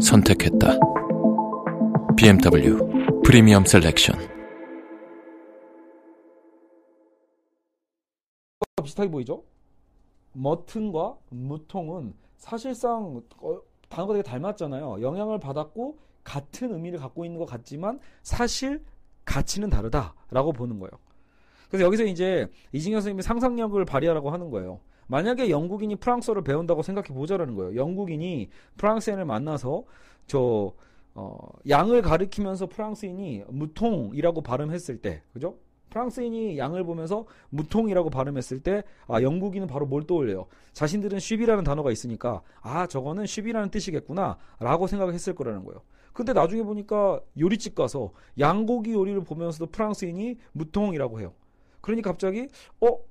선택했다. BMW Premium Selection. 비슷하게 보이죠? mutton과 mouton은 사실상 어, 단어가 되게 닮았잖아요. 영향을 받았고 같은 의미를 갖고 있는 것 같지만 사실 가치는 다르다라고 보는 거예요. 그래서 여기서 이제 이진경 선생님이 상상력을 발휘하라고 하는 거예요. 만약에 영국인이 프랑스어를 배운다고 생각해 보자라는 거예요. 영국인이 프랑스인을 만나서 저 어, 양을 가리키면서 프랑스인이 무통이라고 발음했을 때, 그죠? 프랑스인이 양을 보면서 무통이라고 발음했을 때, 아, 영국인은 바로 뭘 떠올려요? 자신들은 쉽이라는 단어가 있으니까, 아, 저거는 쉽이라는 뜻이겠구나, 라고 생각했을 거라는 거예요. 근데 나중에 보니까 요리집 가서 양고기 요리를 보면서도 프랑스인이 무통이라고 해요. 그러니 갑자기, 어?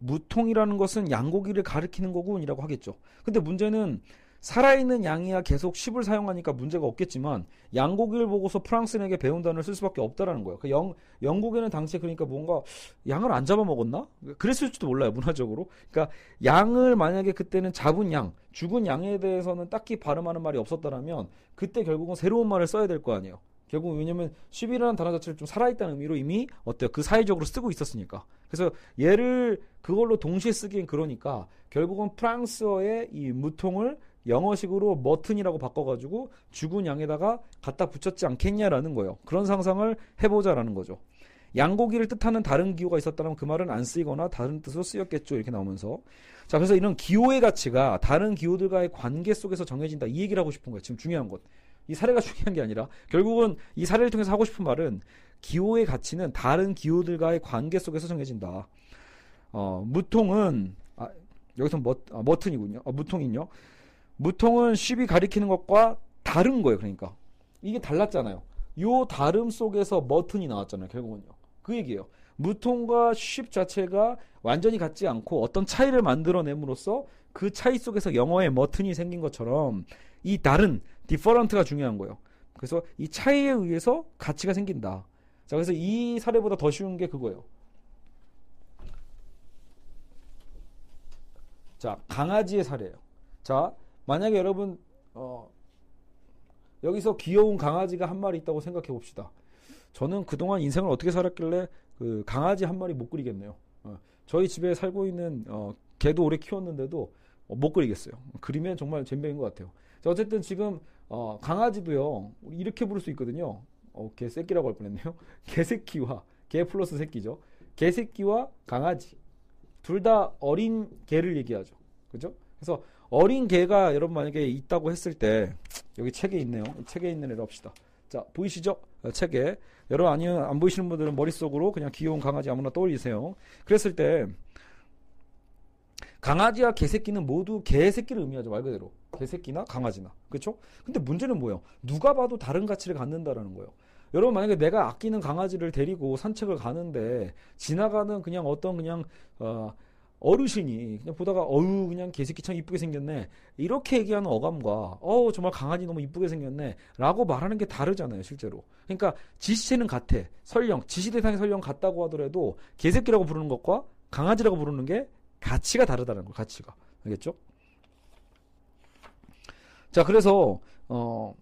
무통이라는 것은 양고기를 가리키는 거군이라고 하겠죠. 근데 문제는 살아있는 양이야 계속 10을 사용하니까 문제가 없겠지만 양고기를 보고서 프랑스인에게 배운 단어를 쓸 수밖에 없다라는 거예요. 그 영, 영국에는 당시에 그러니까 뭔가 양을 안 잡아먹었나? 그랬을지도 몰라요, 문화적으로. 그러니까 양을 만약에 그때는 잡은 양, 죽은 양에 대해서는 딱히 발음하는 말이 없었다라면 그때 결국은 새로운 말을 써야 될 거 아니에요. 결국 왜냐면 10이라는 단어 자체를 좀 살아있다는 의미로 이미 어때요? 그 사회적으로 쓰고 있었으니까. 그래서 얘를 그걸로 동시에 쓰기엔 그러니까 결국은 프랑스어의 이 무통을 영어식으로 머튼이라고 바꿔가지고 죽은 양에다가 갖다 붙였지 않겠냐라는 거예요. 그런 상상을 해보자라는 거죠. 양고기를 뜻하는 다른 기호가 있었다면 그 말은 안 쓰이거나 다른 뜻으로 쓰였겠죠. 이렇게 나오면서. 자, 그래서 이런 기호의 가치가 다른 기호들과의 관계 속에서 정해진다. 이 얘기를 하고 싶은 거예요. 지금 중요한 것. 이 사례가 중요한 게 아니라 결국은 이 사례를 통해서 하고 싶은 말은 기호의 가치는 다른 기호들과의 관계 속에서 정해진다. 어, 무통은 아, 여기서 머, 아, 머튼이군요. 아, 무통인요. 무통은 쉽이 가리키는 것과 다른 거예요. 그러니까 이게 달랐잖아요. 요 다름 속에서 머튼이 나왔잖아요. 결국은요. 그 얘기예요. 무통과 쉽 자체가 완전히 같지 않고 어떤 차이를 만들어냄으로써 그 차이 속에서 영어의 머튼이 생긴 것처럼 이 다른 디퍼런트가 중요한 거예요. 그래서 이 차이에 의해서 가치가 생긴다. 자, 그래서 이 사례보다 더 쉬운 게 그거예요. 자, 강아지의 사례예요. 자, 만약에 여러분 어, 여기서 귀여운 강아지가 한 마리 있다고 생각해 봅시다. 저는 그동안 인생을 어떻게 살았길래 그 강아지 한 마리 못 그리겠네요. 어, 저희 집에 살고 있는 어, 개도 오래 키웠는데도 어, 못 그리겠어요. 그리면 정말 잼병인 것 같아요. 자, 어쨌든 지금 어, 강아지도요 이렇게 부를 수 있거든요. 어, 개 새끼라고 할 뻔했네요. 개새끼와 개 플러스 새끼죠. 개새끼와 강아지 둘 다 어린 개를 얘기하죠. 그죠? 그래서 어린 개가 여러분 만약에 있다고 했을 때 여기 책에 있네요. 책에 있는 애를 합시다. 자 보이시죠? 어, 책에 여러분 아니면 안 보이시는 분들은 머릿속으로 그냥 귀여운 강아지 아무나 떠올리세요. 그랬을 때 강아지와 개새끼는 모두 개새끼를 의미하죠 말 그대로 개새끼나 강아지나 그렇죠? 근데 문제는 뭐예요? 누가 봐도 다른 가치를 갖는다라는 거예요. 여러분 만약에 내가 아끼는 강아지를 데리고 산책을 가는데 지나가는 그냥 어떤 그냥 어 어르신이 그냥 보다가 어유 그냥 개새끼 참 이쁘게 생겼네 이렇게 얘기하는 어감과 어우 정말 강아지 너무 이쁘게 생겼네라고 말하는 게 다르잖아요 실제로 그러니까 지시체는 같아 설령 지시 대상의 설령 같다고 하더라도 개새끼라고 부르는 것과 강아지라고 부르는 게 가치가 다르다는 거 가치가 알겠죠? 자 그래서 어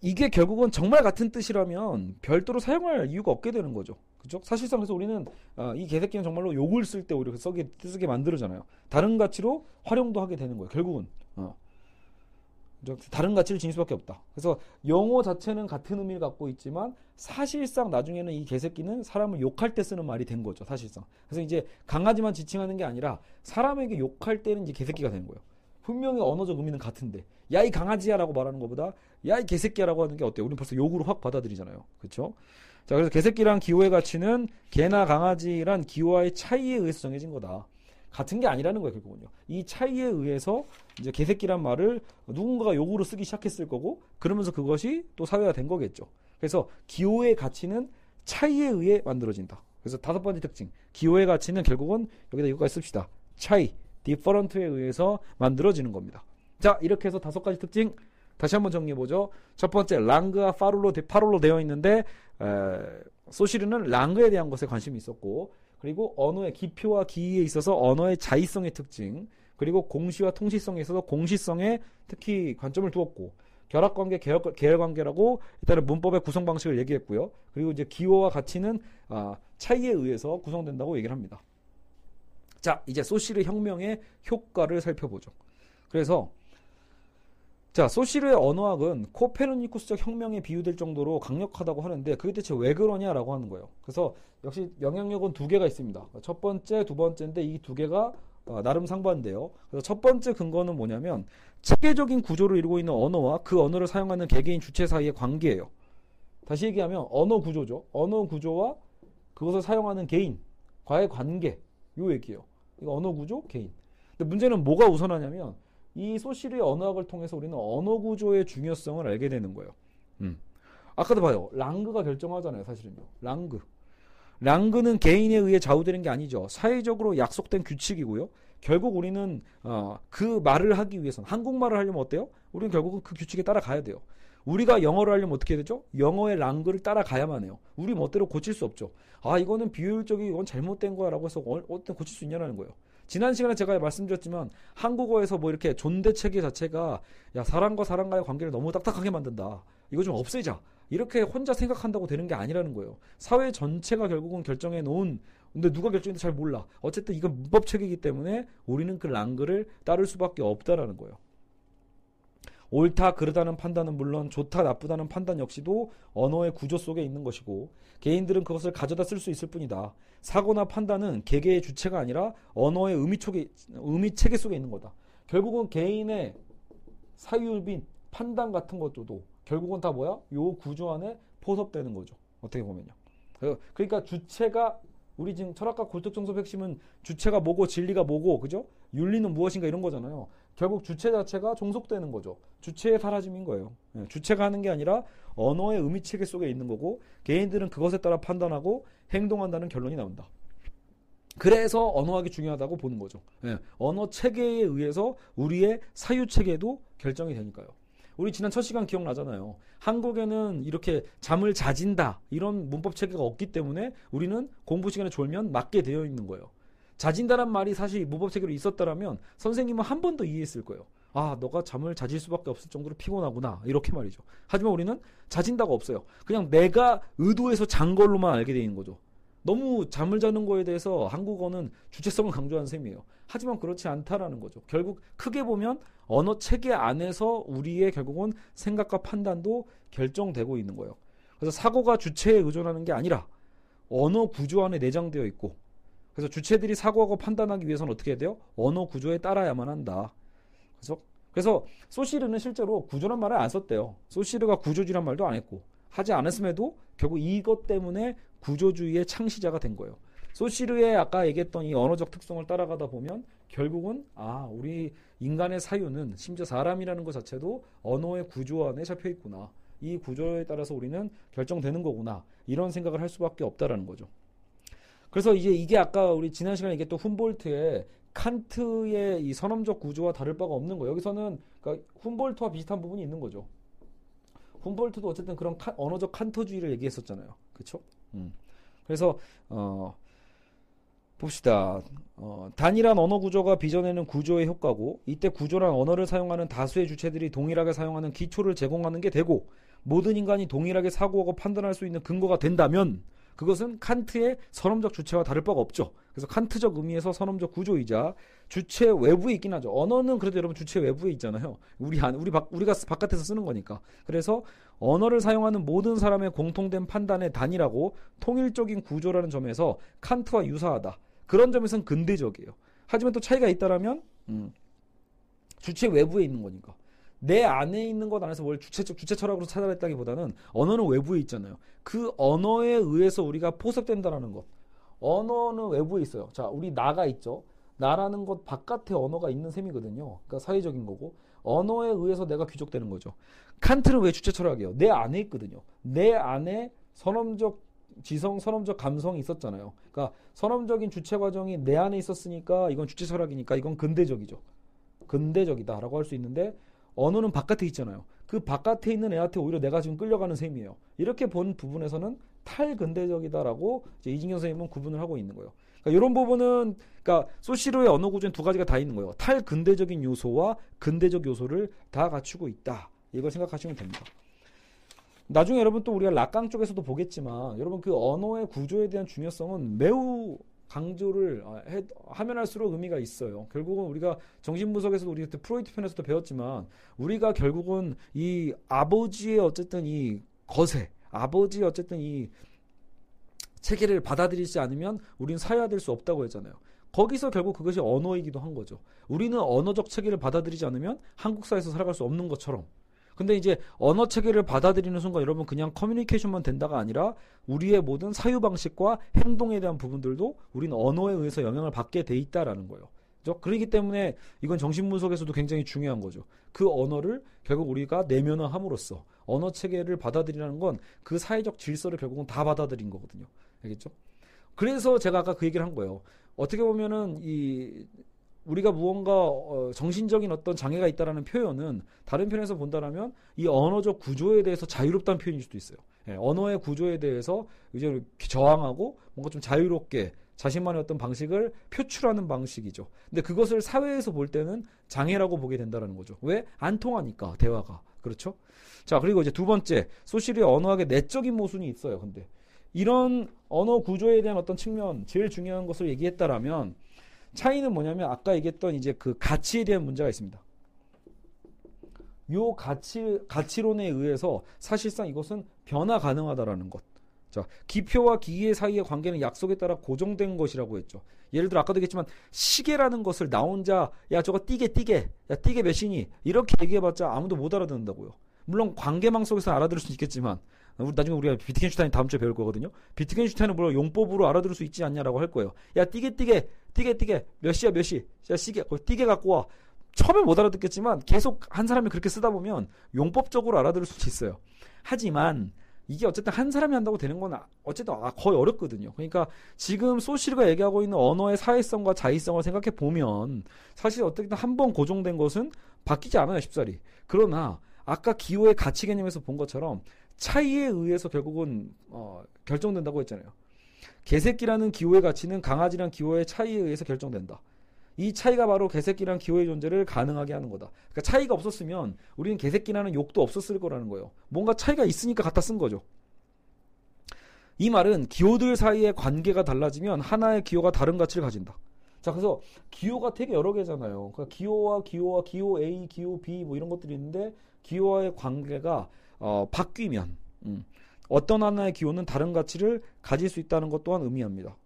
이게 결국은 정말 같은 뜻이라면 별도로 사용할 이유가 없게 되는 거죠. 그죠? 사실상 그래서 우리는 어, 이 개새끼는 정말로 욕을 쓸 때 오히려 써게 쓰게 만들어잖아요. 다른 가치로 활용도 하게 되는 거예요. 결국은 어. 다른 가치를 지닐 수밖에 없다. 그래서 영어 자체는 같은 의미를 갖고 있지만 사실상 나중에는 이 개새끼는 사람을 욕할 때 쓰는 말이 된 거죠. 사실상. 그래서 이제 강아지만 지칭하는 게 아니라 사람에게 욕할 때는 이제 개새끼가 되는 거예요. 분명히 언어적 의미는 같은데 야 이 강아지야라고 말하는 것보다 야 이 개새끼야라고 하는 게 어때요? 우리는 벌써 욕으로 확 받아들이잖아요. 그렇죠? 자 그래서 개새끼란 기호의 가치는 개나 강아지란 기호와의 차이에 의해서 정해진 거다. 같은 게 아니라는 거예요, 결국은요. 이 차이에 의해서 이제 개새끼란 말을 누군가가 욕으로 쓰기 시작했을 거고, 그러면서 그것이 또 사회화 된 거겠죠. 그래서 기호의 가치는 차이에 의해 만들어진다. 그래서 다섯 번째 특징. 기호의 가치는 결국은 여기다 이거까지 씁시다. 차이, 디퍼런트에 의해서 만들어지는 겁니다. 자, 이렇게 해서 다섯 가지 특징 다시 한번 정리해 보죠. 첫 번째, 랑그와 파롤로 파롤로 되어 있는데 에, 소시르는 랑그에 대한 것에 관심이 있었고 그리고 언어의 기표와 기의에 있어서 언어의 자의성의 특징 그리고 공시와 통시성에 있어서 공시성에 특히 관점을 두었고 결합관계, 계열, 계열관계라고 일단은 문법의 구성 방식을 얘기했고요. 그리고 이제 기호와 가치는 아, 차이에 의해서 구성된다고 얘기를 합니다. 자, 이제 소시르 혁명의 효과를 살펴보죠. 그래서 자, 소시르의 언어학은 코페르니쿠스적 혁명에 비유될 정도로 강력하다고 하는데 그게 대체 왜 그러냐라고 하는 거예요. 그래서 역시 영향력은 두 개가 있습니다. 첫 번째, 두 번째인데 이 두 개가 어, 나름 상반돼요. 그래서 첫 번째 근거는 뭐냐면 체계적인 구조를 이루고 있는 언어와 그 언어를 사용하는 개개인 주체 사이의 관계예요. 다시 얘기하면 언어 구조죠. 언어 구조와 그것을 사용하는 개인과의 관계. 요 얘기예요. 이거 언어 구조, 개인. 근데 문제는 뭐가 우선하냐면 이 소시르의 언어학을 통해서 우리는 언어 구조의 중요성을 알게 되는 거예요. 음. 아까도 봐요. 랑그가 결정하잖아요, 사실은요. 랑그. 랑그는 개인에 의해 좌우되는 게 아니죠. 사회적으로 약속된 규칙이고요. 결국 우리는 어, 그 말을 하기 위해서는 한국말을 하려면 어때요? 우리는 결국은 그 규칙에 따라가야 돼요. 우리가 영어를 하려면 어떻게 해야 되죠? 영어의 랑그를 따라가야만 해요. 우리 멋대로 고칠 수 없죠. 아 이거는 비효율적이 이건 잘못된 거야 라고 해서 어, 어떤 고칠 수 있냐라는 거예요. 지난 시간에 제가 말씀드렸지만 한국어에서 뭐 이렇게 존대 체계 자체가 야 사람과 사람과의 관계를 너무 딱딱하게 만든다. 이거 좀 없애자. 이렇게 혼자 생각한다고 되는 게 아니라는 거예요. 사회 전체가 결국은 결정해 놓은 근데 누가 결정인지 잘 몰라. 어쨌든 이건 문법 체계이기 때문에 우리는 그 랑그를 따를 수밖에 없다라는 거예요. 옳다 그르다는 판단은 물론 좋다 나쁘다는 판단 역시도 언어의 구조 속에 있는 것이고 개인들은 그것을 가져다 쓸 수 있을 뿐이다. 사고나 판단은 개개의 주체가 아니라 언어의 의미 속에 의미 체계 속에 있는 거다. 결국은 개인의 사유빈 판단 같은 것도 결국은 다 뭐야? 요 구조 안에 포섭되는 거죠. 어떻게 보면요. 그러니까 주체가 우리 지금 철학과 골득정섭 핵심은 주체가 뭐고 진리가 뭐고 그죠? 윤리는 무엇인가 이런 거잖아요. 결국 주체 자체가 종속되는 거죠. 주체의 사라짐인 거예요. 예, 주체가 하는 게 아니라 언어의 의미 체계 속에 있는 거고 개인들은 그것에 따라 판단하고 행동한다는 결론이 나온다. 그래서 언어학이 중요하다고 보는 거죠. 예, 언어 체계에 의해서 우리의 사유 체계도 결정이 되니까요. 우리 지난 첫 시간 기억나잖아요. 한국에는 이렇게 잠을 자진다 이런 문법 체계가 없기 때문에 우리는 공부 시간에 졸면 맞게 되어 있는 거예요. 자진다란 말이 사실 문법 체계로 있었다라면 선생님은 한 번 더 이해했을 거예요. 아, 너가 잠을 자질 수밖에 없을 정도로 피곤하구나. 이렇게 말이죠. 하지만 우리는 자진다가 없어요. 그냥 내가 의도해서 잔 걸로만 알게 되는 거죠. 너무 잠을 자는 거에 대해서 한국어는 주체성을 강조하는 셈이에요. 하지만 그렇지 않다라는 거죠. 결국 크게 보면 언어 체계 안에서 우리의 결국은 생각과 판단도 결정되고 있는 거예요. 그래서 사고가 주체에 의존하는 게 아니라 언어 구조 안에 내장되어 있고 그래서 주체들이 사고하고 판단하기 위해서는 어떻게 해야 돼요? 언어 구조에 따라야만 한다. 그래서 그래서 소시르는 실제로 구조란 말을 안 썼대요. 소시르가 구조주란 말도 안 했고 하지 않았음에도 결국 이것 때문에 구조주의의 창시자가 된 거예요. 소시르의 아까 얘기했던 이 언어적 특성을 따라가다 보면 결국은 아 우리 인간의 사유는 심지어 사람이라는 것 자체도 언어의 구조 안에 잡혀 있구나. 이 구조에 따라서 우리는 결정되는 거구나. 이런 생각을 할 수밖에 없다라는 거죠. 그래서 이제 이게 아까 우리 지난 시간에 얘기했던 훔볼트의 칸트의 이 선험적 구조와 다를 바가 없는 거예요. 여기서는 그러니까 훔볼트와 비슷한 부분이 있는 거죠. 훔볼트도 어쨌든 그런 칸, 언어적 칸터주의를 얘기했었잖아요. 그렇죠? 음. 그래서 어 봅시다. 어, 단일한 언어 구조가 빚어내는 구조의 효과고 이때 구조란 언어를 사용하는 다수의 주체들이 동일하게 사용하는 기초를 제공하는 게 되고 모든 인간이 동일하게 사고하고 판단할 수 있는 근거가 된다면 그것은 칸트의 선험적 주체와 다를 바가 없죠. 그래서 칸트적 의미에서 선험적 구조이자 주체 외부에 있긴 하죠. 언어는 그래도 여러분 주체 외부에 있잖아요. 우리 안 우리 바, 우리가 바깥에서 쓰는 거니까. 그래서 언어를 사용하는 모든 사람의 공통된 판단의 단위라고 통일적인 구조라는 점에서 칸트와 유사하다. 그런 점에서는 근대적이에요. 하지만 또 차이가 있다라면 음, 주체 외부에 있는 거니까. 내 안에 있는 것 안에서 뭘 주체적 주체 철학으로 찾아냈다기보다는 언어는 외부에 있잖아요. 그 언어에 의해서 우리가 포섭된다라는 것. 언어는 외부에 있어요. 자, 우리 나가 있죠. 나라는 것 바깥에 언어가 있는 셈이거든요. 그러니까 사회적인 거고 언어에 의해서 내가 귀족되는 거죠. 칸트는 왜 주체 철학이에요? 내 안에 있거든요. 내 안에 선험적 지성, 선험적 감성이 있었잖아요. 그러니까 선험적인 주체 과정이 내 안에 있었으니까 이건 주체 철학이니까 이건 근대적이죠. 근대적이다라고 할 수 있는데 언어는 바깥에 있잖아요. 그 바깥에 있는 애한테 오히려 내가 지금 끌려가는 셈이에요. 이렇게 본 부분에서는 탈근대적이다라고 이진경 선생님은 구분을 하고 있는 거예요. 그러니까 이런 부분은 그러니까 소시로의 언어 구조는 두 가지가 다 있는 거예요. 탈근대적인 요소와 근대적 요소를 다 갖추고 있다. 이걸 생각하시면 됩니다. 나중에 여러분 또 우리가 락강 쪽에서도 보겠지만 여러분 그 언어의 구조에 대한 중요성은 매우 강조를 아, 해, 하면 할수록 의미가 있어요. 결국은 우리가 정신분석에서도 우리 프로이트 편에서도 배웠지만 우리가 결국은 이 아버지의 어쨌든 이 거세, 아버지의 어쨌든 이 체계를 받아들이지 않으면 우리는 사회화될 수 없다고 했잖아요. 거기서 결국 그것이 언어이기도 한 거죠. 우리는 언어적 체계를 받아들이지 않으면 한국 사회에서 살아갈 수 없는 것처럼 근데 이제 언어 체계를 받아들이는 순간 여러분 그냥 커뮤니케이션만 된다가 아니라 우리의 모든 사유 방식과 행동에 대한 부분들도 우리는 언어에 의해서 영향을 받게 돼 있다라는 거예요. 그죠? 그렇기 때문에 이건 정신분석에서도 굉장히 중요한 거죠. 그 언어를 결국 우리가 내면화함으로써 언어 체계를 받아들이라는 건 그 사회적 질서를 결국은 다 받아들인 거거든요. 알겠죠? 그래서 제가 아까 그 얘기를 한 거예요. 어떻게 보면은 이 우리가 무언가 어, 정신적인 어떤 장애가 있다라는 표현은 다른 편에서 본다라면 이 언어적 구조에 대해서 자유롭다는 표현일 수도 있어요. 예, 언어의 구조에 대해서 이제 저항하고 뭔가 좀 자유롭게 자신만의 어떤 방식을 표출하는 방식이죠. 근데 그것을 사회에서 볼 때는 장애라고 보게 된다라는 거죠. 왜? 안 통하니까 대화가 그렇죠. 자 그리고 이제 두 번째 소실의 언어학의 내적인 모순이 있어요. 근데 이런 언어 구조에 대한 어떤 측면 제일 중요한 것을 얘기했다라면 차이는 뭐냐면 아까 얘기했던 이제 그 가치에 대한 문제가 있습니다. 요 가치 가치론에 의해서 사실상 이것은 변화 가능하다라는 것. 자, 기표와 기계 사이의 관계는 약속에 따라 고정된 것이라고 했죠. 예를 들어 아까도 얘기했지만 시계라는 것을 나 혼자 야 저거 띠게 띠게 야 띠게 몇이니 이렇게 얘기해봤자 아무도 못 알아듣는다고요. 물론 관계망 속에서 알아들을 수 있겠지만 나중에 우리가 비트겐슈타인 다음 주에 배울 거거든요. 비트겐슈타인은 물론 용법으로 알아들을 수 있지 않냐라고 할 거예요. 야 띠게 띠게 띠게 띠게 몇 시야 몇 시? 야 시계 띠게 갖고 와. 처음에 못 알아듣겠지만 계속 한 사람이 그렇게 쓰다 보면 용법적으로 알아들을 수 있어요. 하지만 이게 어쨌든 한 사람이 한다고 되는 건 어쨌든 아, 거의 어렵거든요. 그러니까 지금 소시르가 얘기하고 있는 언어의 사회성과 자의성을 생각해 보면 사실 어떻게든 한 번 고정된 것은 바뀌지 않아요, 쉽사리. 그러나 아까 기호의 가치 개념에서 본 것처럼 차이에 의해서 결국은 어, 결정된다고 했잖아요. 개새끼라는 기호의 가치는 강아지랑 기호의 차이에 의해서 결정된다. 이 차이가 바로 개새끼랑 기호의 존재를 가능하게 하는 거다. 그러니까 차이가 없었으면 우리는 개새끼라는 욕도 없었을 거라는 거예요. 뭔가 차이가 있으니까 갖다 쓴 거죠. 이 말은 기호들 사이의 관계가 달라지면 하나의 기호가 다른 가치를 가진다. 자, 그래서 기호가 되게 여러 개잖아요. 그러니까 기호와 기호와 기호 A, 기호 B 뭐 이런 것들이 있는데 기호와의 관계가 어, 바뀌면 음, 어떤 하나의 기호는 다른 가치를 가질 수 있다는 것 또한 의미합니다.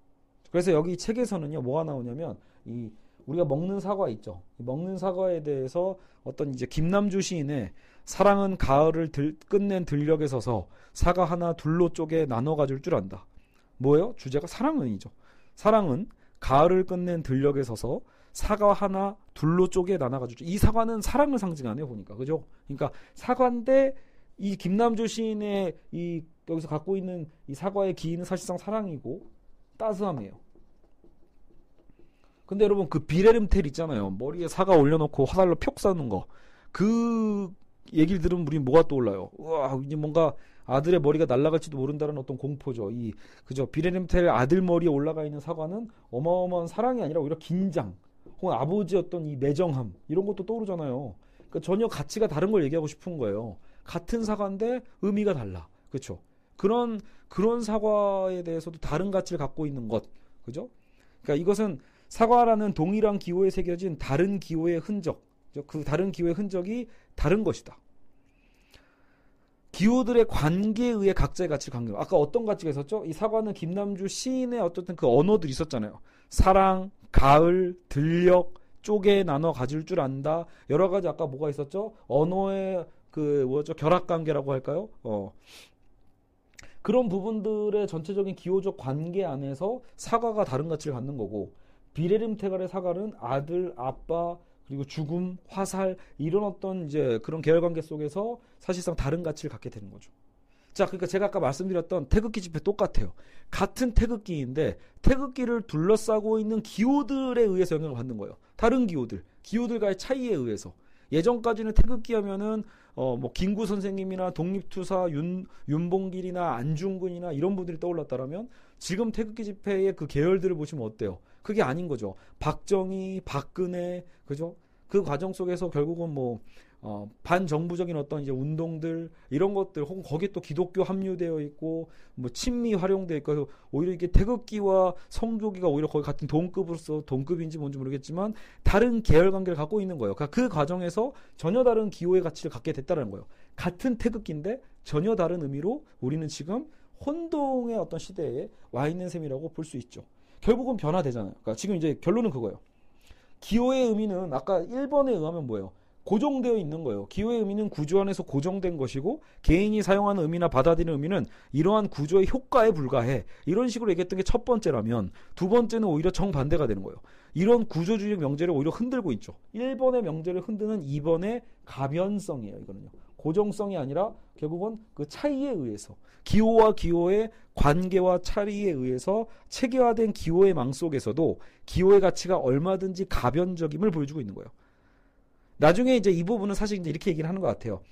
그래서 여기 책에서는요 뭐가 나오냐면 이 우리가 먹는 사과 있죠. 먹는 사과에 대해서 어떤 이제 김남주 시인의 사랑은 가을을 들, 끝낸 들녘에 서서 사과 하나 둘로 쪼개 나눠 가질 줄 안다. 뭐예요? 주제가 사랑은이죠. 사랑은 가을을 끝낸 들녘에 서서 사과 하나 둘로 쪼개 나눠 가지고 이 사과는 사랑을 상징하네요 보니까 그죠? 그러니까 사과인데 이 김남주 시인의 이 여기서 갖고 있는 이 사과의 기인은 사실상 사랑이고 따스함이에요. 근데 여러분 그 비레름텔 있잖아요. 머리에 사과 올려놓고 화살로 푹 쏴는 거. 그 얘기를 들으면 우린 뭐가 떠올라요? 우와 이제 뭔가 아들의 머리가 날아갈지도 모른다는 어떤 공포죠. 이 그죠 비레름텔 아들 머리에 올라가 있는 사과는 어마어마한 사랑이 아니라 오히려 긴장, 혹은 아버지의 어떤 이 매정함 이런 것도 떠오르잖아요. 그러니까 전혀 가치가 다른 걸 얘기하고 싶은 거예요. 같은 사과인데 의미가 달라. 그렇죠? 그런 그런 사과에 대해서도 다른 가치를 갖고 있는 것. 그죠? 그러니까 이것은 사과라는 동일한 기호에 새겨진 다른 기호의 흔적, 그 다른 기호의 흔적이 다른 것이다. 기호들의 관계에 의해 각자의 가치를 강조. 아까 어떤 가치가 있었죠? 이 사과는 김남주 시인의 어떻든 그 언어들이 있었잖아요. 사랑, 가을, 들녘, 쪼개 나눠 가질 줄 안다. 여러 가지 아까 뭐가 있었죠? 언어의 그 뭐죠? 결합 관계라고 할까요? 어. 그런 부분들의 전체적인 기호적 관계 안에서 사과가 다른 가치를 갖는 거고 비레름 테갈의 사갈은 아들, 아빠, 그리고 죽음, 화살 이런 어떤 이제 그런 계열 관계 속에서 사실상 다른 가치를 갖게 되는 거죠. 자, 그러니까 제가 아까 말씀드렸던 태극기 집회 똑같아요. 같은 태극기인데 태극기를 둘러싸고 있는 기호들에 의해서 영향을 받는 거예요. 다른 기호들, 기호들과의 차이에 의해서. 예전까지는 태극기 하면은 어 뭐 김구 선생님이나 독립투사 윤 윤봉길이나 안중근이나 이런 분들이 떠올랐다라면 지금 태극기 집회의 그 계열들을 보시면 어때요? 그게 아닌 거죠. 박정희, 박근혜, 그죠? 그 과정 속에서 결국은 뭐 어, 반정부적인 어떤 이제 운동들 이런 것들 혹은 거기에 또 기독교 합류되어 있고 뭐 친미 활용되어 있고 오히려 이게 태극기와 성조기가 오히려 거의 같은 동급으로서 동급인지 뭔지 모르겠지만 다른 계열 관계를 갖고 있는 거예요. 그러니까 그 과정에서 전혀 다른 기호의 가치를 갖게 됐다는 거예요. 같은 태극기인데 전혀 다른 의미로 우리는 지금 혼동의 어떤 시대에 와 있는 셈이라고 볼 수 있죠. 결국은 변화되잖아요. 그러니까 지금 이제 결론은 그거예요. 기호의 의미는 아까 1번에 의하면 뭐예요? 고정되어 있는 거예요. 기호의 의미는 구조 안에서 고정된 것이고 개인이 사용하는 의미나 받아들이는 의미는 이러한 구조의 효과에 불과해. 이런 식으로 얘기했던 게 첫 번째라면 두 번째는 오히려 정반대가 되는 거예요. 이런 구조주의 명제를 오히려 흔들고 있죠. 1번의 명제를 흔드는 2번의 가변성이에요. 이거는요. 고정성이 아니라 결국은 그 차이에 의해서 기호와 기호의 관계와 차이에 의해서 체계화된 기호의 망 속에서도 기호의 가치가 얼마든지 가변적임을 보여주고 있는 거예요. 나중에 이제 이 부분은 사실 이제 이렇게 얘기를 하는 것 같아요.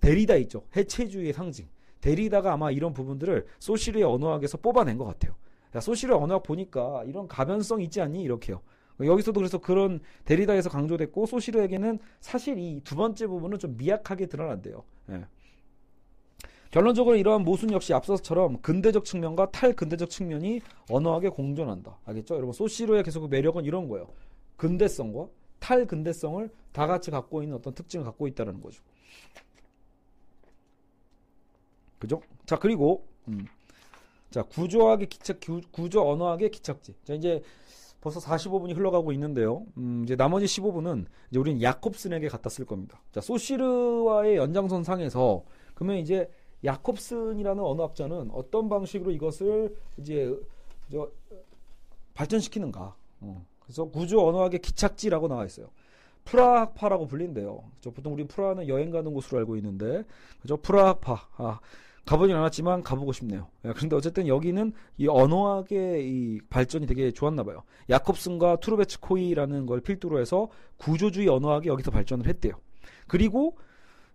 데리다 있죠. 해체주의의 상징. 데리다가 아마 이런 부분들을 소시르의 언어학에서 뽑아낸 것 같아요. 야, 소시르의 언어학 보니까 이런 가변성 있지 않니? 이렇게요. 여기서도 그래서 그런 데리다에서 강조됐고 소시르에게는 사실 이 두 번째 부분은 좀 미약하게 드러난대요. 예. 결론적으로 이러한 모순 역시 앞서서처럼 근대적 측면과 탈근대적 측면이 언어학에 공존한다. 알겠죠? 여러분 소시르의 계속 매력은 이런 거예요. 근대성과 탈근대성을 다 같이 갖고 있는 어떤 특징을 갖고 있다는 거죠. 그죠? 자 그리고 음. 자 구조학의 기착 구조 언어학의 기착지. 자 이제 벌써 45분이 흘러가고 있는데요. 음, 이제 나머지 15분은 이제 우리는 야콥슨에게 갖다 쓸 겁니다. 자, 소시르와의 연장선 상에서 그러면 이제 야콥슨이라는 언어학자는 어떤 방식으로 이것을 이제 저 발전시키는가? 어. 그래서 구조 언어학의 기착지라고 나와 있어요. 프라하학파라고 불린대요. 그죠? 보통 우리 프라하는 여행 가는 곳으로 알고 있는데, 그죠? 프라하학파. 아, 가보진 않았지만 가보고 싶네요. 예, 그런데 어쨌든 여기는 이 언어학의 이 발전이 되게 좋았나 봐요. 야콥슨과 트루베츠코이라는 걸 필두로 해서 구조주의 언어학이 여기서 발전을 했대요. 그리고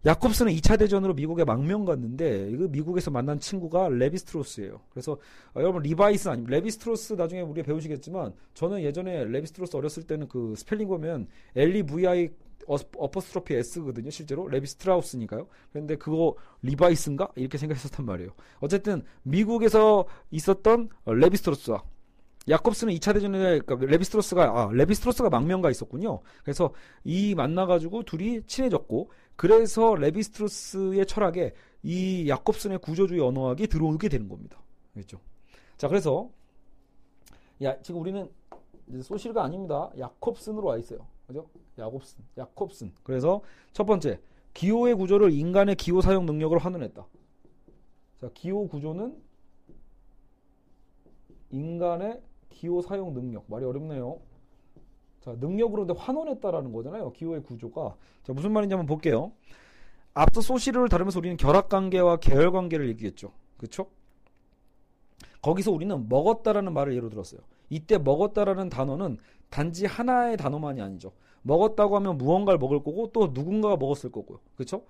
야콥슨은 2차 대전으로 미국에 망명 갔는데 그 미국에서 만난 친구가 레비스트로스예요. 그래서 어, 여러분 리바이스 아니면 레비스트로스 나중에 우리가 배우시겠지만 저는 예전에 레비스트로스 어렸을 때는 그 스펠링 보면 L E V I apostrophe S거든요, 실제로. 레비스트라우스니까요. 그런데 그거 리바이스인가? 이렇게 생각했었단 말이에요. 어쨌든 미국에서 있었던 레비스트로스와 야콥슨은 2차 대전에 그러니까 레비스트로스가 아, 레비스트로스가 망명가 있었군요. 그래서 이 만나 가지고 둘이 친해졌고 그래서 레비스트로스의 철학에 이 야콥슨의 구조주의 언어학이 들어오게 되는 겁니다. 그렇죠? 자, 그래서 야, 지금 우리는 소쉬르가 아닙니다. 야콥슨으로 와 있어요. 그죠? 야콥슨, 야콥슨. 그래서 첫 번째, 기호의 구조를 인간의 기호 사용 능력으로 환원했다. 자, 기호 구조는 인간의 기호 사용 능력. 말이 어렵네요. 자, 능력으로 근데 환원했다라는 거잖아요. 기호의 구조가. 자, 무슨 말인지 한번 볼게요. 앞서 소시를 다루면서 우리는 결합관계와 계열관계를 얘기했죠. 그쵸? 거기서 우리는 먹었다라는 말을 예로 들었어요. 이때 먹었다라는 단어는 단지 하나의 단어만이 아니죠. 먹었다고 하면 무언가를 먹을 거고 또 누군가가 먹었을 거고요. 그렇죠?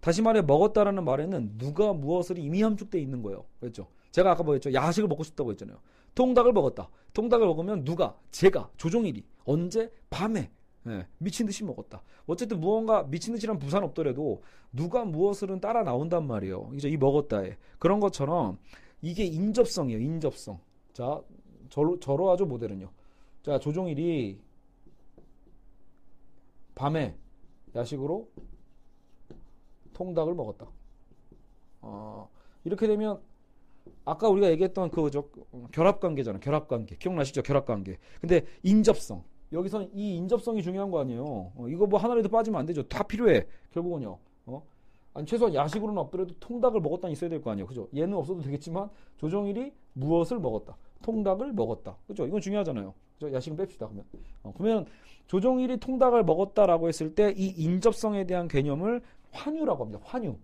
다시 말해 먹었다라는 말에는 누가 무엇을 이미 함축돼 있는 거예요. 그렇죠? 제가 아까 뭐였죠? 야식을 먹고 싶다고 했잖아요. 통닭을 먹었다. 통닭을 먹으면 누가? 제가 조종일이 언제? 밤에 네, 미친 듯이 먹었다. 어쨌든 무언가 미친 듯이란 부산 없더라도 누가 무엇을은 따라 나온단 말이에요. 이제 이 먹었다에 그런 것처럼 이게 인접성이에요. 인접성. 자, 저로 저로 하죠 모델은요. 자, 조종일이 밤에 야식으로 통닭을 먹었다. 어, 이렇게 되면 아까 우리가 얘기했던 그저 결합 관계잖아. 결합 관계. 기억나시죠? 결합 관계. 근데 인접성. 여기서는 이 인접성이 중요한 거 아니에요. 어, 이거 뭐 하나라도 빠지면 안 되죠. 다 필요해. 결국은요. 어? 아니 최소한 야식으로는 없더라도 통닭을 먹었다 있어야 될 거 아니에요. 그죠? 얘는 없어도 되겠지만 조정일이 무엇을 먹었다. 통닭을 먹었다. 그죠? 이건 중요하잖아요. 그죠? 야식은 뺍시다 그러면. 어, 그러면 조종일이 통닭을 먹었다라고 했을 때 이 인접성에 대한 개념을 환유라고 합니다. 환유.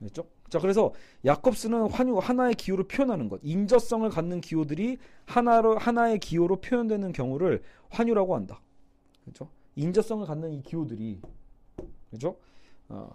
됐죠? 자, 그래서 야콥스는 환유 하나의 기호로 표현하는 것, 인접성을 갖는 기호들이 하나로 하나의 기호로 표현되는 경우를 환유라고 한다. 그렇죠? 인접성을 갖는 이 기호들이 그렇죠? 어,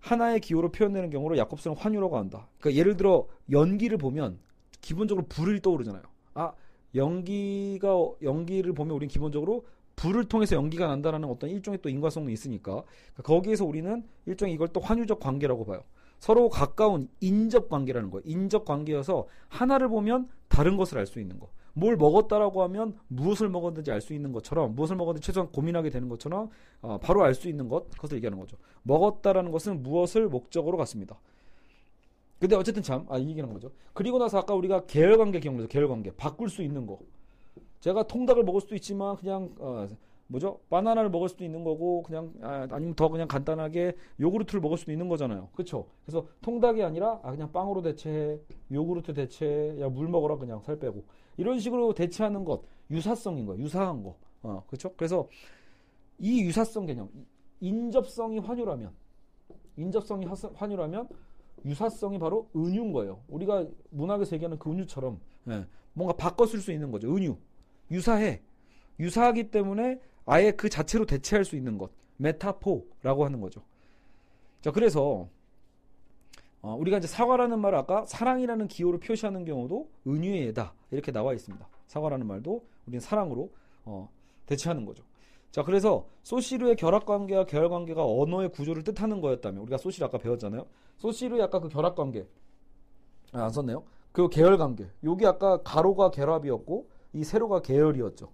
하나의 기호로 표현되는 경우로 야콥스는 환유라고 한다. 그러니까 예를 들어 연기를 보면 기본적으로 불을 떠오르잖아요. 아, 연기가 연기를 보면 우리는 기본적으로 불을 통해서 연기가 난다라는 어떤 일종의 또 인과성도 있으니까 그러니까 거기에서 우리는 일종의 이걸 또 환유적 관계라고 봐요. 서로 가까운 인접 관계라는 거예요. 인접 관계여서 하나를 보면 다른 것을 알 수 있는 거. 뭘 먹었다라고 하면 무엇을 먹었는지 알 수 있는 것처럼 무엇을 먹었는지 최소한 고민하게 되는 것처럼 어, 바로 알 수 있는 것 그것을 얘기하는 거죠. 먹었다라는 것은 무엇을 목적으로 갖습니다. 근데 어쨌든 참, 아, 이 얘기하는 거죠. 그리고 나서 아까 우리가 계열관계 기억나죠? 계열관계. 바꿀 수 있는 거. 제가 통닭을 먹을 수도 있지만 그냥 어, 뭐죠? 바나나를 먹을 수도 있는 거고 그냥 아, 아니면 더 그냥 간단하게 요구르트를 먹을 수도 있는 거잖아요. 그렇죠? 그래서 통닭이 아니라 아 그냥 빵으로 대체해. 요구르트 대체해. 야 물 먹어라 그냥 살 빼고. 이런 식으로 대체하는 것 유사성인 거예요. 유사한 거. 어, 그렇죠? 그래서 이 유사성 개념 인접성이 환유라면 인접성이 환유라면 유사성이 바로 은유인 거예요. 우리가 문학에서 얘기하는 그 은유처럼 예, 뭔가 바꿔 쓸 수 있는 거죠. 은유. 유사해. 유사하기 때문에 아예 그 자체로 대체할 수 있는 것. 메타포라고 하는 거죠. 자, 그래서 어, 우리가 이제 사과라는 말을 아까 사랑이라는 기호로 표시하는 경우도 은유의 예다 이렇게 나와 있습니다. 사과라는 말도 우리는 사랑으로 어, 대체하는 거죠. 자, 그래서 소시르의 결합관계와 계열관계가 언어의 구조를 뜻하는 거였다면 우리가 소시르 아까 배웠잖아요. 소시르의 아까 그 결합관계 아, 안 썼네요. 그 계열관계. 여기 아까 가로가 결합이었고 이 세로가 계열이었죠.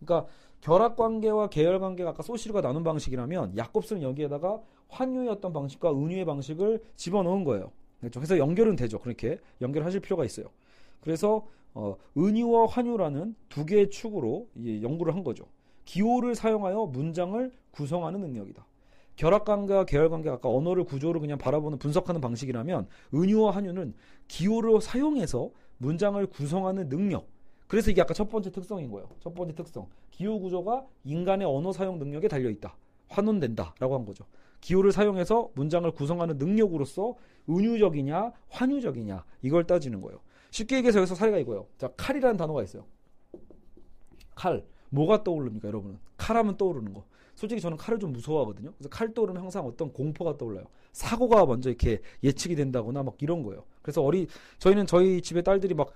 그러니까 결합 관계와 계열 관계가 아까 소시르가 나눈 방식이라면 야콥스는 여기에다가 어떤 방식과 은유의 방식을 집어넣은 거예요. 그렇죠? 그래서 연결은 되죠. 그렇게 연결하실 필요가 있어요. 그래서 어, 은유와 환유라는 두 개의 축으로 연구를 한 거죠. 기호를 사용하여 문장을 구성하는 능력이다. 결합관계와 계열관계 아까 언어를 구조를 그냥 바라보는 분석하는 방식이라면 은유와 한유는 기호를 사용해서 문장을 구성하는 능력. 그래서 이게 아까 첫 번째 특성인 거예요. 첫 번째 특성. 기호 구조가 인간의 언어 사용 능력에 달려 있다. 환원된다라고 한 거죠. 기호를 사용해서 문장을 구성하는 능력으로서 은유적이냐 환유적이냐 이걸 따지는 거예요. 쉽게 얘기해서 여기서 사례가 이거예요. 자 칼이라는 단어가 있어요. 칼. 뭐가 떠오릅니까, 여러분은? 칼하면 떠오르는 거. 솔직히 저는 칼을 좀 무서워하거든요. 그래서 칼 떠오르면 항상 어떤 공포가 떠올라요. 사고가 먼저 이렇게 예측이 된다거나 막 이런 거예요. 그래서 어리, 저희는 저희 집에 딸들이 막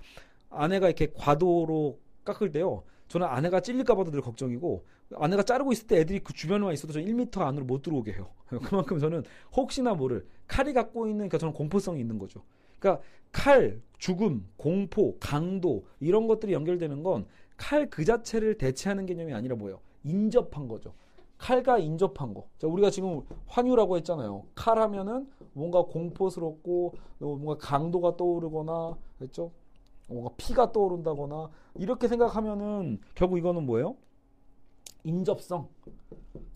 아내가 이렇게 과도로 깎을 때요. 저는 아내가 찔릴까봐도 늘 걱정이고 아내가 자르고 있을 때 애들이 그 주변에만 있어도 저는 1m 안으로 못 들어오게 해요. 그만큼 저는 혹시나 모를 칼이 갖고 있는 그러니까 저는 공포성이 있는 거죠. 그러니까 칼, 죽음, 공포, 강도 이런 것들이 연결되는 건 칼 그 자체를 대체하는 개념이 아니라 뭐예요? 인접한 거죠. 칼과 인접한 거. 자, 우리가 지금 환유라고 했잖아요. 칼 하면은 뭔가 공포스럽고 뭔가 강도가 떠오르거나 했죠? 뭔가 피가 떠오른다거나 이렇게 생각하면은 결국 이거는 뭐예요? 인접성.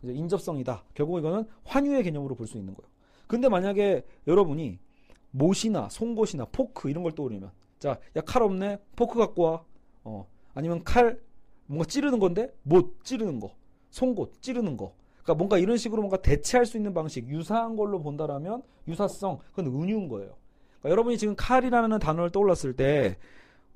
인접성이다. 결국 이거는 환유의 개념으로 볼 수 있는 거예요. 근데 만약에 여러분이 못이나 송곳이나 포크 이런 걸 떠올리면 자, 야 칼 없네. 포크 갖고 와. 어. 아니면 칼 뭔가 찌르는 건데 못 찌르는 거, 송곳 찌르는 거. 그러니까 뭔가 이런 식으로 뭔가 대체할 수 있는 방식, 유사한 걸로 본다라면 유사성, 그건 은유인 거예요. 그러니까 여러분이 지금 칼이라는 단어를 떠올랐을 때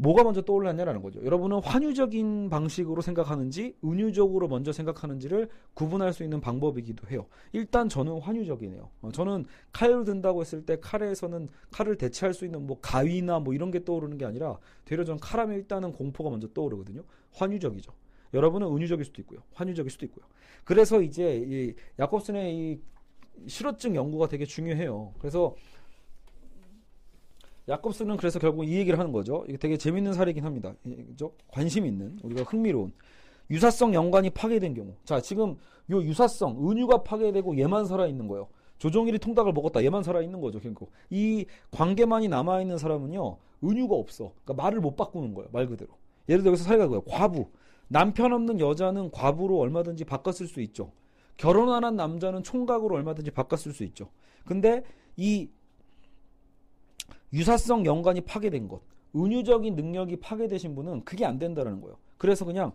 뭐가 먼저 떠올랐냐라는 거죠. 여러분은 환유적인 방식으로 생각하는지 은유적으로 먼저 생각하는지를 구분할 수 있는 방법이기도 해요. 일단 저는 환유적이네요. 어, 저는 칼을 든다고 했을 때 칼에서는 칼을 대체할 수 있는 뭐 가위나 뭐 이런 게 떠오르는 게 아니라 되려 전 칼하면 일단은 공포가 먼저 떠오르거든요. 환유적이죠. 여러분은 은유적일 수도 있고요. 환유적일 수도 있고요. 그래서 이제 이 야콥슨의 이 실어증 연구가 되게 중요해요. 그래서 야콥스는 그래서 결국 이 얘기를 하는 거죠. 이게 되게 재밌는 사례이긴 합니다. 그죠? 관심 있는 우리가 흥미로운 유사성 연관이 파괴된 경우. 자, 지금 요 유사성 은유가 파괴되고 얘만 살아 있는 거예요. 조종일이 통닭을 먹었다. 얘만 살아 있는 거죠. 결국 이 관계만이 남아 있는 사람은요. 은유가 없어. 그러니까 말을 못 바꾸는 거예요. 말 그대로. 예를 들어 서 사례가 그거예요. 과부. 남편 없는 여자는 과부로 얼마든지 바꿨을 수 있죠. 결혼 안 한 남자는 총각으로 얼마든지 바꿨을 수 있죠. 근데 이 유사성 연관이 파괴된 것, 은유적인 능력이 파괴되신 분은 그게 안 된다라는 거예요. 그래서 그냥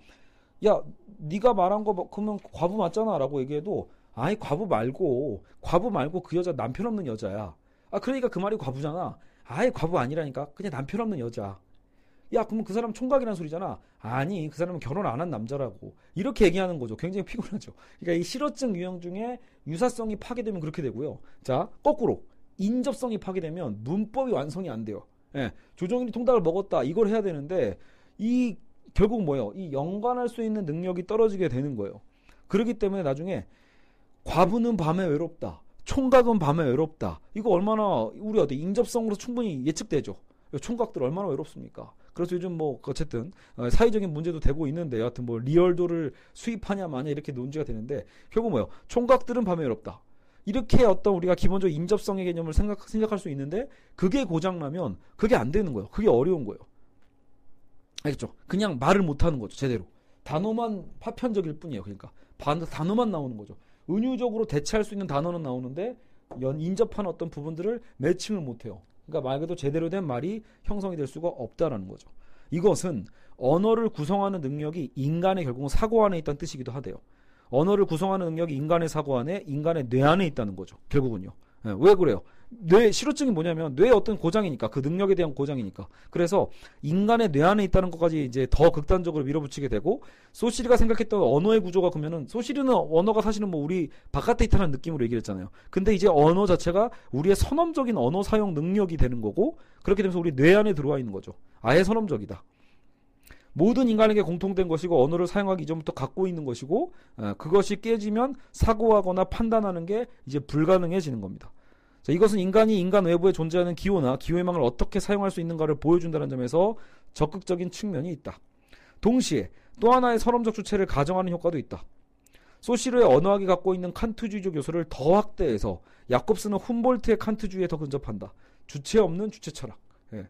야 네가 말한 거 뭐- 그러면 과부 맞잖아라고 얘기해도 아니 과부 말고 과부 말고 그 여자 남편 없는 여자야. 아 그러니까 그 말이 과부잖아. 아예 과부 아니라니까 그냥 남편 없는 여자. 야 그러면 그 사람 총각이라는 소리잖아. 아니 그 사람은 결혼 안 한 남자라고 이렇게 얘기하는 거죠. 굉장히 피곤하죠. 그러니까 이 실어증 유형 중에 유사성이 파괴되면 그렇게 되고요. 자 거꾸로 인접성이 파괴되면 문법이 완성이 안 돼요. 예, 조정일이 통닭을 먹었다 이걸 해야 되는데 이 결국 뭐예요? 이 연관할 수 있는 능력이 떨어지게 되는 거예요. 그렇기 때문에 나중에 과부는 밤에 외롭다. 총각은 밤에 외롭다. 이거 얼마나 우리 어디 인접성으로 충분히 예측되죠. 총각들 얼마나 외롭습니까? 그래서 요즘 뭐 어쨌든 어, 사회적인 문제도 되고 있는데 여하튼 뭐 리얼도를 수입하냐 마냐 이렇게 논지가 되는데 결국 뭐예요? 총각들은 밤에 외롭다. 이렇게 어떤 우리가 기본적으로 인접성의 개념을 생각, 생각할 수 있는데 그게 고장나면 그게 안 되는 거예요. 그게 어려운 거예요. 알겠죠? 그냥 말을 못 하는 거죠. 제대로. 단어만 파편적일 뿐이에요. 그러니까 반- 단어만 나오는 거죠. 은유적으로 대체할 수 있는 단어는 나오는데 연 인접한 어떤 부분들을 매칭을 못 해요. 그러니까 말 그대로 제대로 된 말이 형성이 될 수가 없다라는 거죠. 이것은 언어를 구성하는 능력이 인간의 결국은 사고 안에 있다는 뜻이기도 하대요. 언어를 구성하는 능력이 인간의 사고 안에 인간의 뇌 안에 있다는 거죠. 결국은요. 예, 왜 그래요? 뇌 실효증이 뭐냐면 뇌의 어떤 고장이니까 그 능력에 대한 고장이니까 그래서 인간의 뇌 안에 있다는 것까지 이제 더 극단적으로 밀어붙이게 되고 소시리가 생각했던 언어의 구조가 그러면은 소시리는 언어가 사실은 뭐 우리 바깥에 있다는 느낌으로 얘기를 했잖아요. 근데 이제 언어 자체가 우리의 선험적인 언어 사용 능력이 되는 거고 그렇게 되면서 우리 뇌 안에 들어와 있는 거죠. 아예 선험적이다. 모든 인간에게 공통된 것이고 언어를 사용하기 이전부터 갖고 있는 것이고 어, 그것이 깨지면 사고하거나 판단하는 게 이제 불가능해지는 겁니다. 자, 이것은 인간이 인간 외부에 존재하는 기호나 기호의망을 어떻게 사용할 수 있는가를 보여준다는 점에서 적극적인 측면이 있다. 동시에 또 하나의 선험적 주체를 가정하는 효과도 있다. 소시르의 언어학이 갖고 있는 칸트주의적 요소를 더 확대해서 야콥스는 훔볼트의 칸트주의에 더 근접한다. 주체 없는 주체 철학. 예.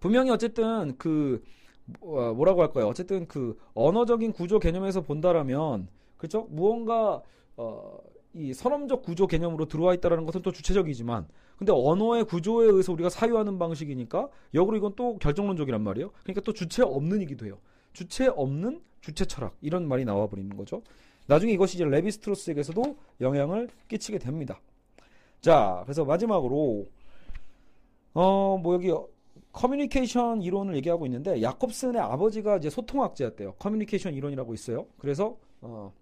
분명히 어쨌든 그 뭐- 뭐라고 할까요? 어쨌든 그 언어적인 구조 개념에서 본다라면 그렇죠? 무언가 어, 이 선험적 구조 개념으로 들어와 있다라는 것은 또 주체적이지만 근데 언어의 구조에 의해서 우리가 사유하는 방식이니까 역으로 이건 또 결정론적이란 말이에요. 그러니까 또 주체 없는이기도 해요. 주체 없는 주체 철학 이런 말이 나와 버리는 거죠. 나중에 이것이 이제 레비스트로스에게서도 영향을 끼치게 됩니다. 자, 그래서 마지막으로 어 뭐 여기 커뮤니케이션 이론을 얘기하고 있는데 야콥슨의 아버지가 이제 소통학자였대요. 커뮤니케이션 이론이라고 있어요. 그래서 어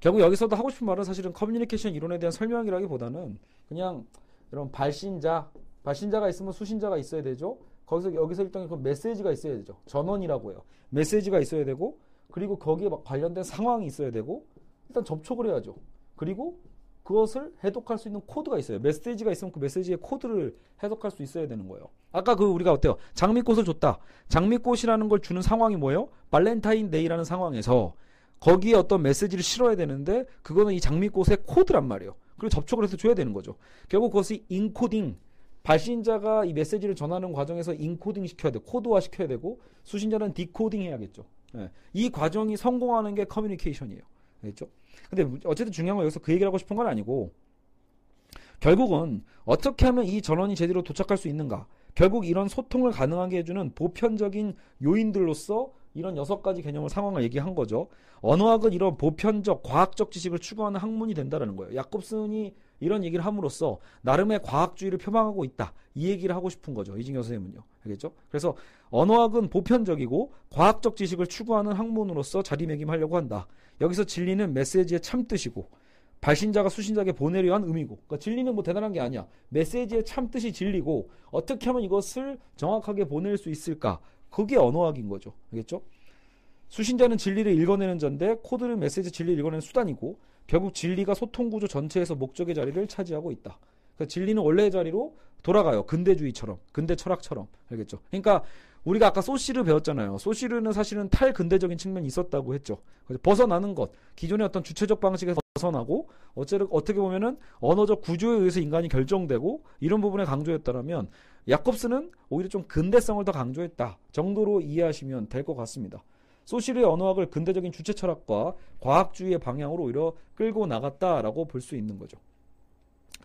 결국 여기서도 하고 싶은 말은 사실은 커뮤니케이션 이론에 대한 설명이라기보다는 그냥 이런 발신자, 발신자가 있으면 수신자가 있어야 되죠. 거기서 여기서 일단 그 메시지가 있어야 되죠. 전언이라고 해요. 메시지가 있어야 되고 그리고 거기에 막 관련된 상황이 있어야 되고 일단 접촉을 해야죠. 그리고 그것을 해독할 수 있는 코드가 있어요. 메시지가 있으면 그 메시지의 코드를 해석할 수 있어야 되는 거예요. 아까 그 우리가 어때요? 장미꽃을 줬다. 장미꽃이라는 걸 주는 상황이 뭐예요? 발렌타인데이라는 상황에서 거기에 어떤 메시지를 실어야 되는데 그거는 이 장미꽃의 코드란 말이에요. 그리고 접촉을 해서 줘야 되는 거죠. 결국 그것이 인코딩 발신자가 이 메시지를 전하는 과정에서 인코딩 시켜야 돼. 코드화 시켜야 되고 수신자는 디코딩 해야겠죠. 예. 이 과정이 성공하는 게 커뮤니케이션이에요. 알겠죠? 근데 어쨌든 중요한 건 여기서 그 얘기를 하고 싶은 건 아니고 결국은 어떻게 하면 이 전원이 제대로 도착할 수 있는가? 결국 이런 소통을 가능하게 해주는 보편적인 요인들로서 이런 여섯 가지 개념을 상황을 얘기한 거죠. 언어학은 이런 보편적 과학적 지식을 추구하는 학문이 된다라는 거예요. 야콥슨이 이런 얘기를 함으로써 나름의 과학주의를 표방하고 있다. 이 얘기를 하고 싶은 거죠. 이진경 선생님은요. 알겠죠? 그래서 언어학은 보편적이고 과학적 지식을 추구하는 학문으로서 자리매김하려고 한다. 여기서 진리는 메시지의 참뜻이고 발신자가 수신자에게 보내려 한 의미고 그러니까 진리는 뭐 대단한 게 아니야. 메시지의 참뜻이 진리고 어떻게 하면 이것을 정확하게 보낼 수 있을까? 그게 언어학인 거죠. 알겠죠? 수신자는 진리를 읽어내는 전데 코드는 메시지 진리를 읽어내는 수단이고 결국 진리가 소통 구조 전체에서 목적의 자리를 차지하고 있다. 그러니까 진리는 원래의 자리로 돌아가요. 근대주의처럼, 근대 철학처럼. 알겠죠? 그러니까 우리가 아까 소시르 배웠잖아요. 소시르는 사실은 탈근대적인 측면이 있었다고 했죠. 벗어나는 것, 기존의 어떤 주체적 방식에서 벗어나고 어째를 어떻게 보면은 언어적 구조에 의해서 인간이 결정되고 이런 부분에 강조했다라면 야콥스는 오히려 좀 근대성을 더 강조했다 정도로 이해하시면 될 것 같습니다. 소시르의 언어학을 근대적인 주체 철학과 과학주의의 방향으로 오히려 끌고 나갔다라고 볼 수 있는 거죠.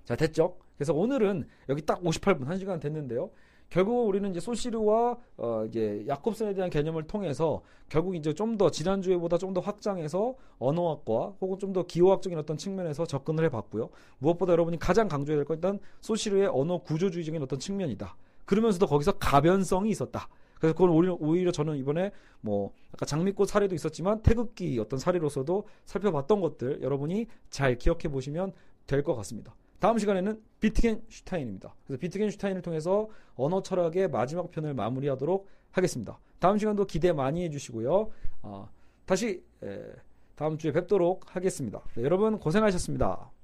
자, 됐죠? 그래서 오늘은 여기 딱 58분, 1시간 됐는데요. 결국 우리는 이제 소시르와 어 이제 야콥슨에 대한 개념을 통해서 결국 이제 좀 더 지난주에보다 좀 더 확장해서 언어학과 혹은 좀 더 기호학적인 어떤 측면에서 접근을 해 봤고요. 무엇보다 여러분이 가장 강조해야 될 건 일단 소시르의 언어 구조주의적인 어떤 측면이다. 그러면서도 거기서 가변성이 있었다. 그래서 그건 오히려, 오히려 저는 이번에 뭐 아까 장미꽃 사례도 있었지만 태극기 어떤 사례로서도 살펴봤던 것들 여러분이 잘 기억해 보시면 될 것 같습니다. 다음 시간에는 비트겐슈타인입니다. 그래서 비트겐슈타인을 통해서 언어 철학의 마지막 편을 마무리하도록 하겠습니다. 다음 시간도 기대 많이 해주시고요. 어, 다시 에, 다음 주에 뵙도록 하겠습니다. 네, 여러분 고생하셨습니다.